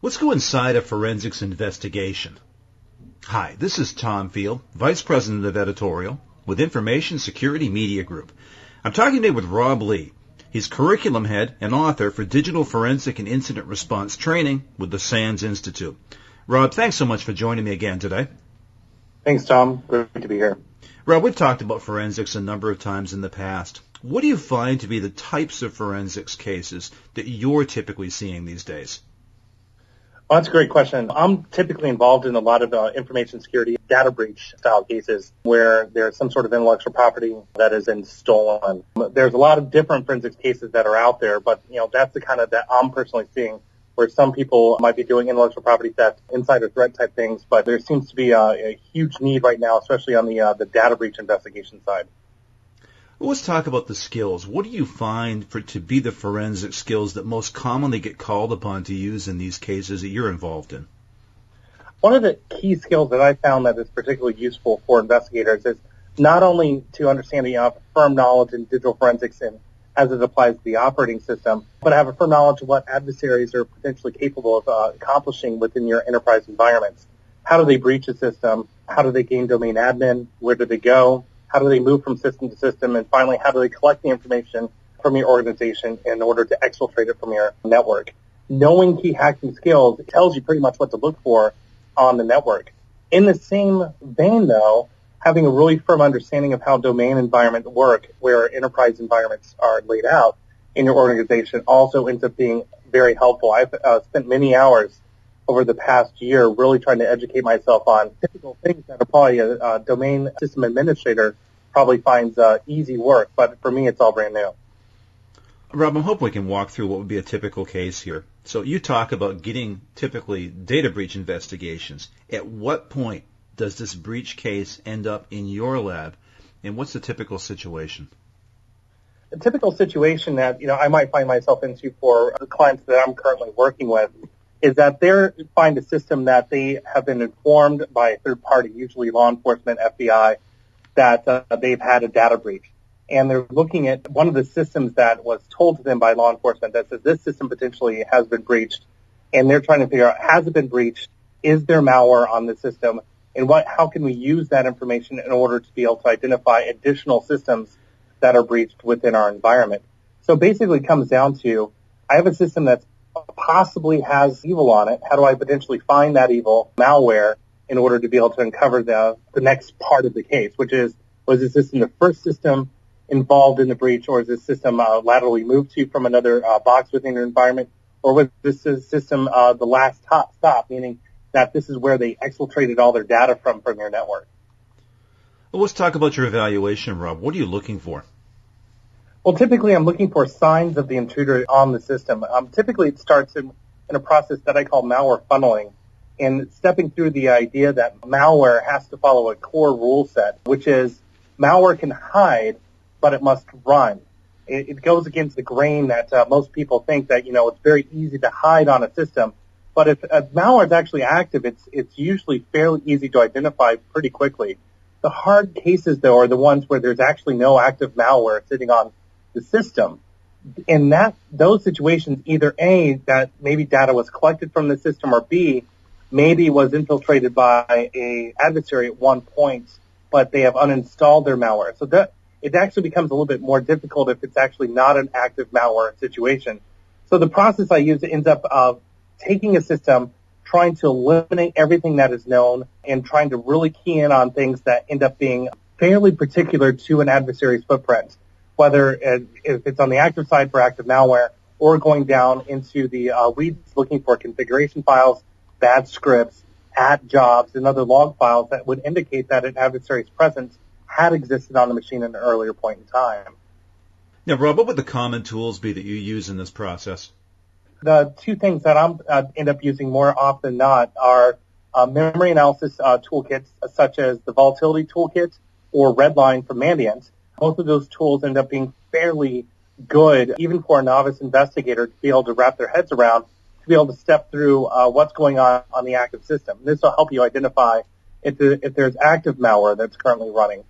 Let's go inside a forensics investigation. Hi, this is Tom Field, Vice President of Editorial with Information Security Media Group. I'm talking today with Rob Lee. He's curriculum head and author for digital forensic and incident response training with the SANS Institute. Rob, thanks so much for joining me again today. Thanks, Tom. Great to be here. Rob, we've talked about forensics a number of times in the past. What do you find to be the types of forensics cases that you're typically seeing these days? Well, that's a great question. I'm typically involved in a lot of uh, information security data breach style cases where there's some sort of intellectual property that is been stolen. There's a lot of different forensics cases that are out there, but you know that's the kind of that I'm personally seeing where some people might be doing intellectual property theft, insider threat type things, but there seems to be a, a huge need right now, especially on the uh, the data breach investigation side. Let's talk about the skills. What do you find for to be the forensic skills that most commonly get called upon to use in these cases that you're involved in? One of the key skills that I found that is particularly useful for investigators is not only to understand the uh, firm knowledge in digital forensics and as it applies to the operating system, but have a firm knowledge of what adversaries are potentially capable of uh, accomplishing within your enterprise environments. How do they breach a system? How do they gain domain admin? Where do they go? How do they move from system to system? And finally, how do they collect the information from your organization in order to exfiltrate it from your network? Knowing key hacking skills tells you pretty much what to look for on the network. In the same vein though, having a really firm understanding of how domain environments work, where enterprise environments are laid out in your organization also ends up being very helpful. I've uh, spent many hours over the past year really trying to educate myself on typical things that are probably a, a domain system administrator probably finds uh, easy work, but for me it's all brand new. Rob, I hope we can walk through what would be a typical case here. So you talk about getting typically data breach investigations. At what point does this breach case end up in your lab, and what's the typical situation? A typical situation that you know I might find myself into for the clients that I'm currently working with is that they're find a system that they have been informed by a third party, usually law enforcement, FBI, that uh, they've had a data breach. And they're looking at one of the systems that was told to them by law enforcement that says this system potentially has been breached. And they're trying to figure out, has it been breached? Is there malware on the system? And what, how can we use that information in order to be able to identify additional systems that are breached within our environment? So basically it comes down to, I have a system that's possibly has evil on it. How do I potentially find that evil malware in order to be able to uncover the, the next part of the case, which is, was this system the first system involved in the breach or is this system uh, laterally moved to from another uh, box within your environment or was this system uh, the last top stop, meaning that this is where they exfiltrated all their data from from your network? Well, let's talk about your evaluation, Rob. What are you looking for? Well, typically I'm looking for signs of the intruder on the system. Um, typically it starts in, in a process that I call malware funneling and stepping through the idea that malware has to follow a core rule set, which is malware can hide, but it must run. It, it goes against the grain that uh, most people think that, you know, it's very easy to hide on a system. But if malware is actually active, it's, it's usually fairly easy to identify pretty quickly. The hard cases, though, are the ones where there's actually no active malware sitting on the system. In that, those situations, either A, that maybe data was collected from the system or B, maybe was infiltrated by a adversary at one point, but they have uninstalled their malware. So that, it actually becomes a little bit more difficult if it's actually not an active malware situation. So the process I use ends up of taking a system, trying to eliminate everything that is known, and trying to really key in on things that end up being fairly particular to an adversary's footprint whether if it's on the active side for active malware or going down into the uh, weeds looking for configuration files, bad scripts, at jobs, and other log files that would indicate that an adversary's presence had existed on the machine at an earlier point in time. Now, Rob, what would the common tools be that you use in this process? The two things that I uh, end up using more often than not are uh, memory analysis uh, toolkits such as the Volatility Toolkit or Redline from Mandiant, both of those tools end up being fairly good, even for a novice investigator to be able to wrap their heads around, to be able to step through uh, what's going on on the active system. This will help you identify if, the, if there's active malware that's currently running.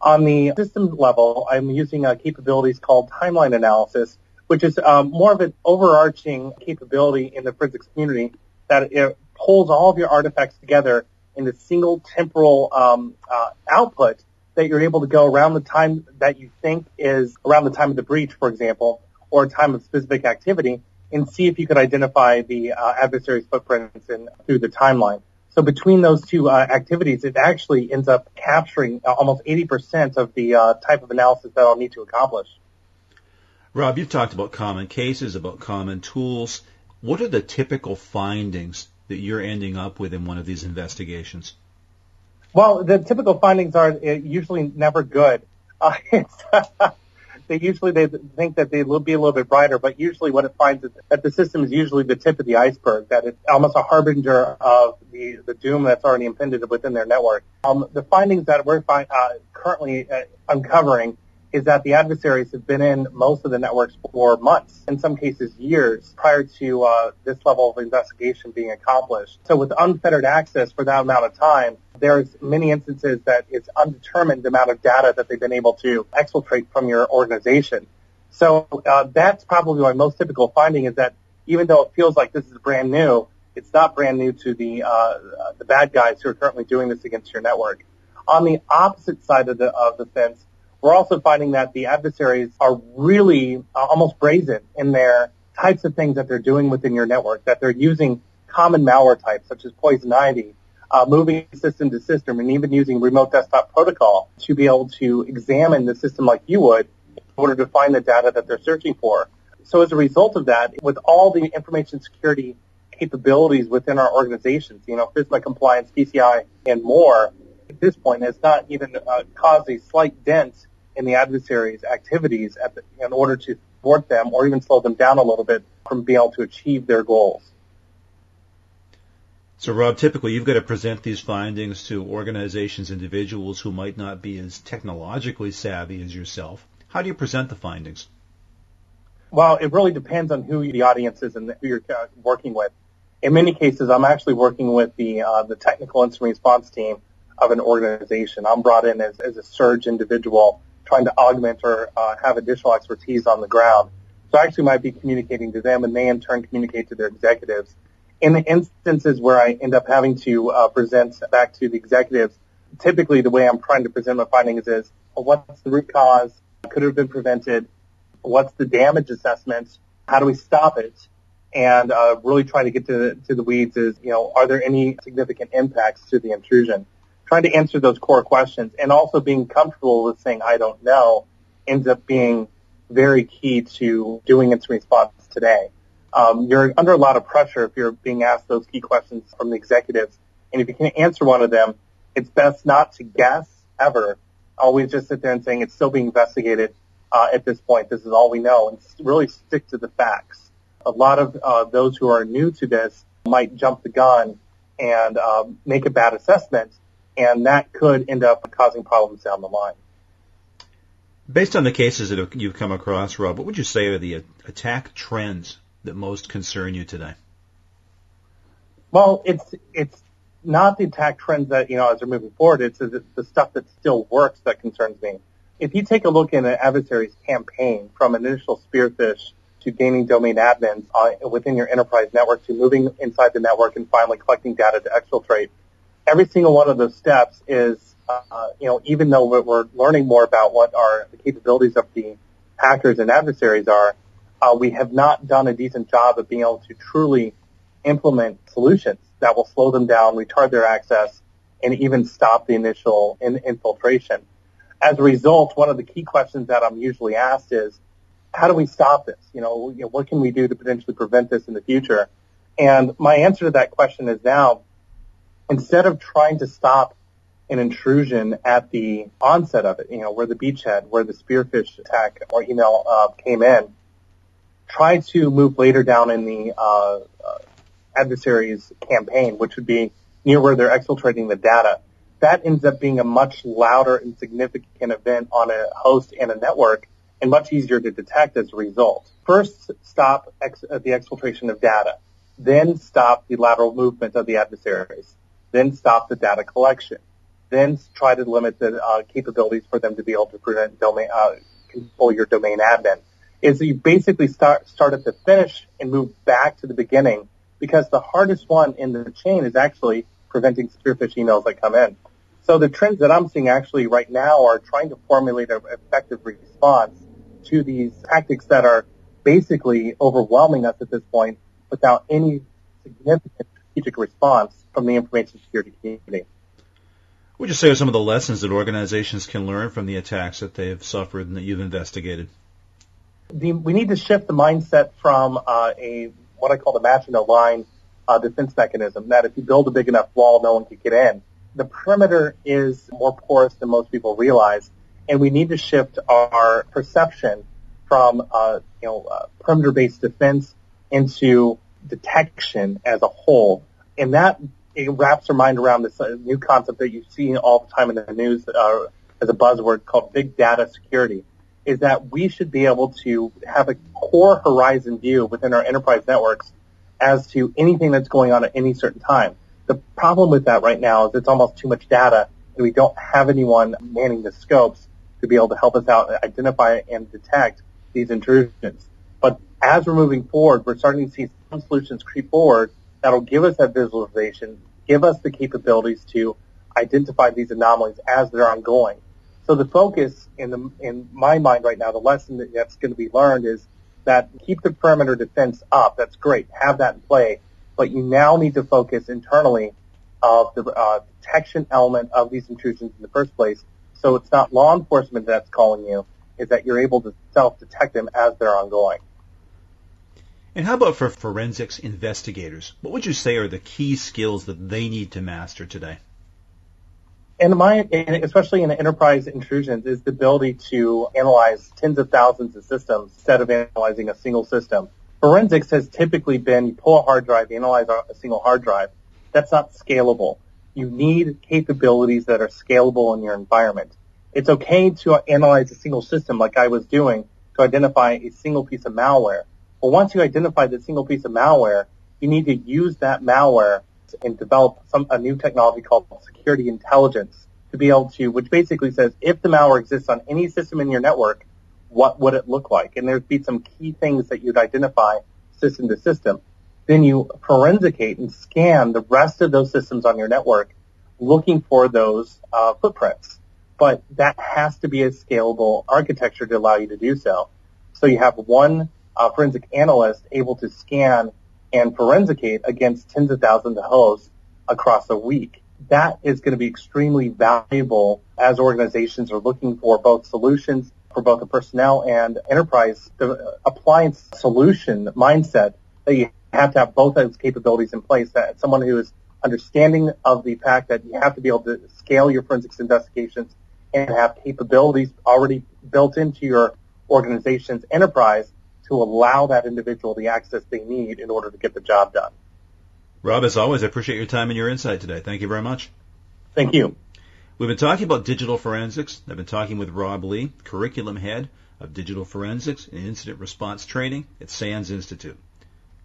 On the system level, I'm using uh, capabilities called timeline analysis, which is um, more of an overarching capability in the forensics community that it pulls all of your artifacts together in a single temporal um, uh, output that you're able to go around the time that you think is around the time of the breach, for example, or a time of specific activity, and see if you could identify the uh, adversary's footprints in, through the timeline. So between those two uh, activities, it actually ends up capturing uh, almost 80% of the uh, type of analysis that I'll need to accomplish. Rob, you've talked about common cases, about common tools. What are the typical findings that you're ending up with in one of these investigations? Well, the typical findings are uh, usually never good. Uh, they usually they think that they will be a little bit brighter, but usually what it finds is that the system is usually the tip of the iceberg, that it's almost a harbinger of the, the doom that's already impended within their network. Um, the findings that we're fi- uh, currently uh, uncovering is that the adversaries have been in most of the networks for months, in some cases years, prior to uh, this level of investigation being accomplished. So with unfettered access for that amount of time, there's many instances that it's undetermined amount of data that they've been able to exfiltrate from your organization. So uh, that's probably my most typical finding is that even though it feels like this is brand new, it's not brand new to the uh, the bad guys who are currently doing this against your network. On the opposite side of the of the fence, we're also finding that the adversaries are really uh, almost brazen in their types of things that they're doing within your network, that they're using common malware types such as poison ivy, uh, moving system to system, and even using remote desktop protocol to be able to examine the system like you would in order to find the data that they're searching for. So as a result of that, with all the information security capabilities within our organizations, you know, FISMA compliance, PCI, and more, at this point has not even uh, caused a slight dent in the adversary's activities the, in order to thwart them or even slow them down a little bit from being able to achieve their goals. So, Rob, typically you've got to present these findings to organizations, individuals who might not be as technologically savvy as yourself. How do you present the findings? Well, it really depends on who the audience is and who you're uh, working with. In many cases, I'm actually working with the uh, the technical incident response team of an organization. I'm brought in as, as a surge individual trying to augment or uh, have additional expertise on the ground. So I actually might be communicating to them and they in turn communicate to their executives. In the instances where I end up having to uh, present back to the executives, typically the way I'm trying to present my findings is what's the root cause? Could it have been prevented? What's the damage assessment? How do we stop it? And uh, really trying to get to, to the weeds is, you know, are there any significant impacts to the intrusion? trying to answer those core questions and also being comfortable with saying I don't know ends up being very key to doing its response today. Um, you're under a lot of pressure if you're being asked those key questions from the executives. And if you can't answer one of them, it's best not to guess ever. Always just sit there and saying it's still being investigated uh, at this point. This is all we know, and really stick to the facts. A lot of uh, those who are new to this might jump the gun and um, make a bad assessment and that could end up causing problems down the line. Based on the cases that you've come across, Rob, what would you say are the attack trends that most concern you today? Well, it's it's not the attack trends that you know as we're moving forward. It's the stuff that still works that concerns me. If you take a look at an adversary's campaign from initial spearphish to gaining domain admins uh, within your enterprise network to moving inside the network and finally collecting data to exfiltrate, every single one of those steps is, uh, you know, even though we're learning more about what are the capabilities of the hackers and adversaries are, uh, we have not done a decent job of being able to truly implement solutions that will slow them down, retard their access, and even stop the initial in- infiltration. As a result, one of the key questions that I'm usually asked is, how do we stop this? You know, you know, what can we do to potentially prevent this in the future? And my answer to that question is now instead of trying to stop an intrusion at the onset of it, you know, where the beachhead, where the spearphish attack or email uh, came in, try to move later down in the uh, uh, adversary's campaign, which would be near where they're exfiltrating the data. That ends up being a much louder and significant event on a host and a network and much easier to detect as a result. First, stop ex- uh, the exfiltration of data. Then stop the lateral movement of the adversaries then stop the data collection, then try to limit the uh, capabilities for them to be able to prevent domain, uh, control your domain admin. Is you basically start start at the finish and move back to the beginning because the hardest one in the chain is actually preventing spearphish emails that come in. So the trends that I'm seeing actually right now are trying to formulate an effective response to these tactics that are basically overwhelming us at this point without any significant strategic response from the information security community. What would you say are some of the lessons that organizations can learn from the attacks that they have suffered and that you've investigated? The, we need to shift the mindset from uh, a what I call the Maginot Line uh, defense mechanism. That if you build a big enough wall, no one can get in. The perimeter is more porous than most people realize, and we need to shift our perception from uh, you know uh, perimeter-based defense into detection as a whole, and that it wraps our mind around this uh, new concept that you see all the time in the news uh, as a buzzword called big data security. Is that we should be able to have a core horizon view within our enterprise networks as to anything that's going on at any certain time. The problem with that right now is it's almost too much data and we don't have anyone manning the scopes to be able to help us out and identify and detect these intrusions. But as we're moving forward, we're starting to see some solutions creep forward that'll give us that visualization, give us the capabilities to identify these anomalies as they're ongoing. So the focus in the in my mind right now, the lesson that's going to be learned is that keep the perimeter defense up. That's great. Have that in play. But you now need to focus internally of the uh, detection element of these intrusions in the first place. So it's not law enforcement that's calling you, is that you're able to self-detect them as they're ongoing. And how about for forensics investigators? What would you say are the key skills that they need to master today? And my, especially in enterprise intrusions, is the ability to analyze tens of thousands of systems instead of analyzing a single system. Forensics has typically been you pull a hard drive, analyze a single hard drive. That's not scalable. You need capabilities that are scalable in your environment. It's okay to analyze a single system like I was doing to identify a single piece of malware. But once you identify the single piece of malware, you need to use that malware and develop some, a new technology called security intelligence to be able to, which basically says if the malware exists on any system in your network, what would it look like? And there'd be some key things that you'd identify system to system. Then you forensicate and scan the rest of those systems on your network looking for those uh, footprints. But that has to be a scalable architecture to allow you to do so. So you have one uh, forensic analyst able to scan and forensicate against tens of thousands of hosts across a week. That is going to be extremely valuable as organizations are looking for both solutions for both the personnel and enterprise appliance solution mindset that you have to have both of those capabilities in place. That someone who is understanding of the fact that you have to be able to scale your forensics investigations and have capabilities already built into your organization's enterprise to allow that individual the access they need in order to get the job done. Rob, as always, I appreciate your time and your insight today. Thank you very much. Thank you. We've been talking about digital forensics. I've been talking with Rob Lee, curriculum head of digital forensics and incident response training at SANS Institute.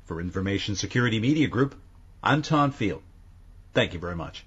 For Information Security Media Group, I'm Tom Field. Thank you very much.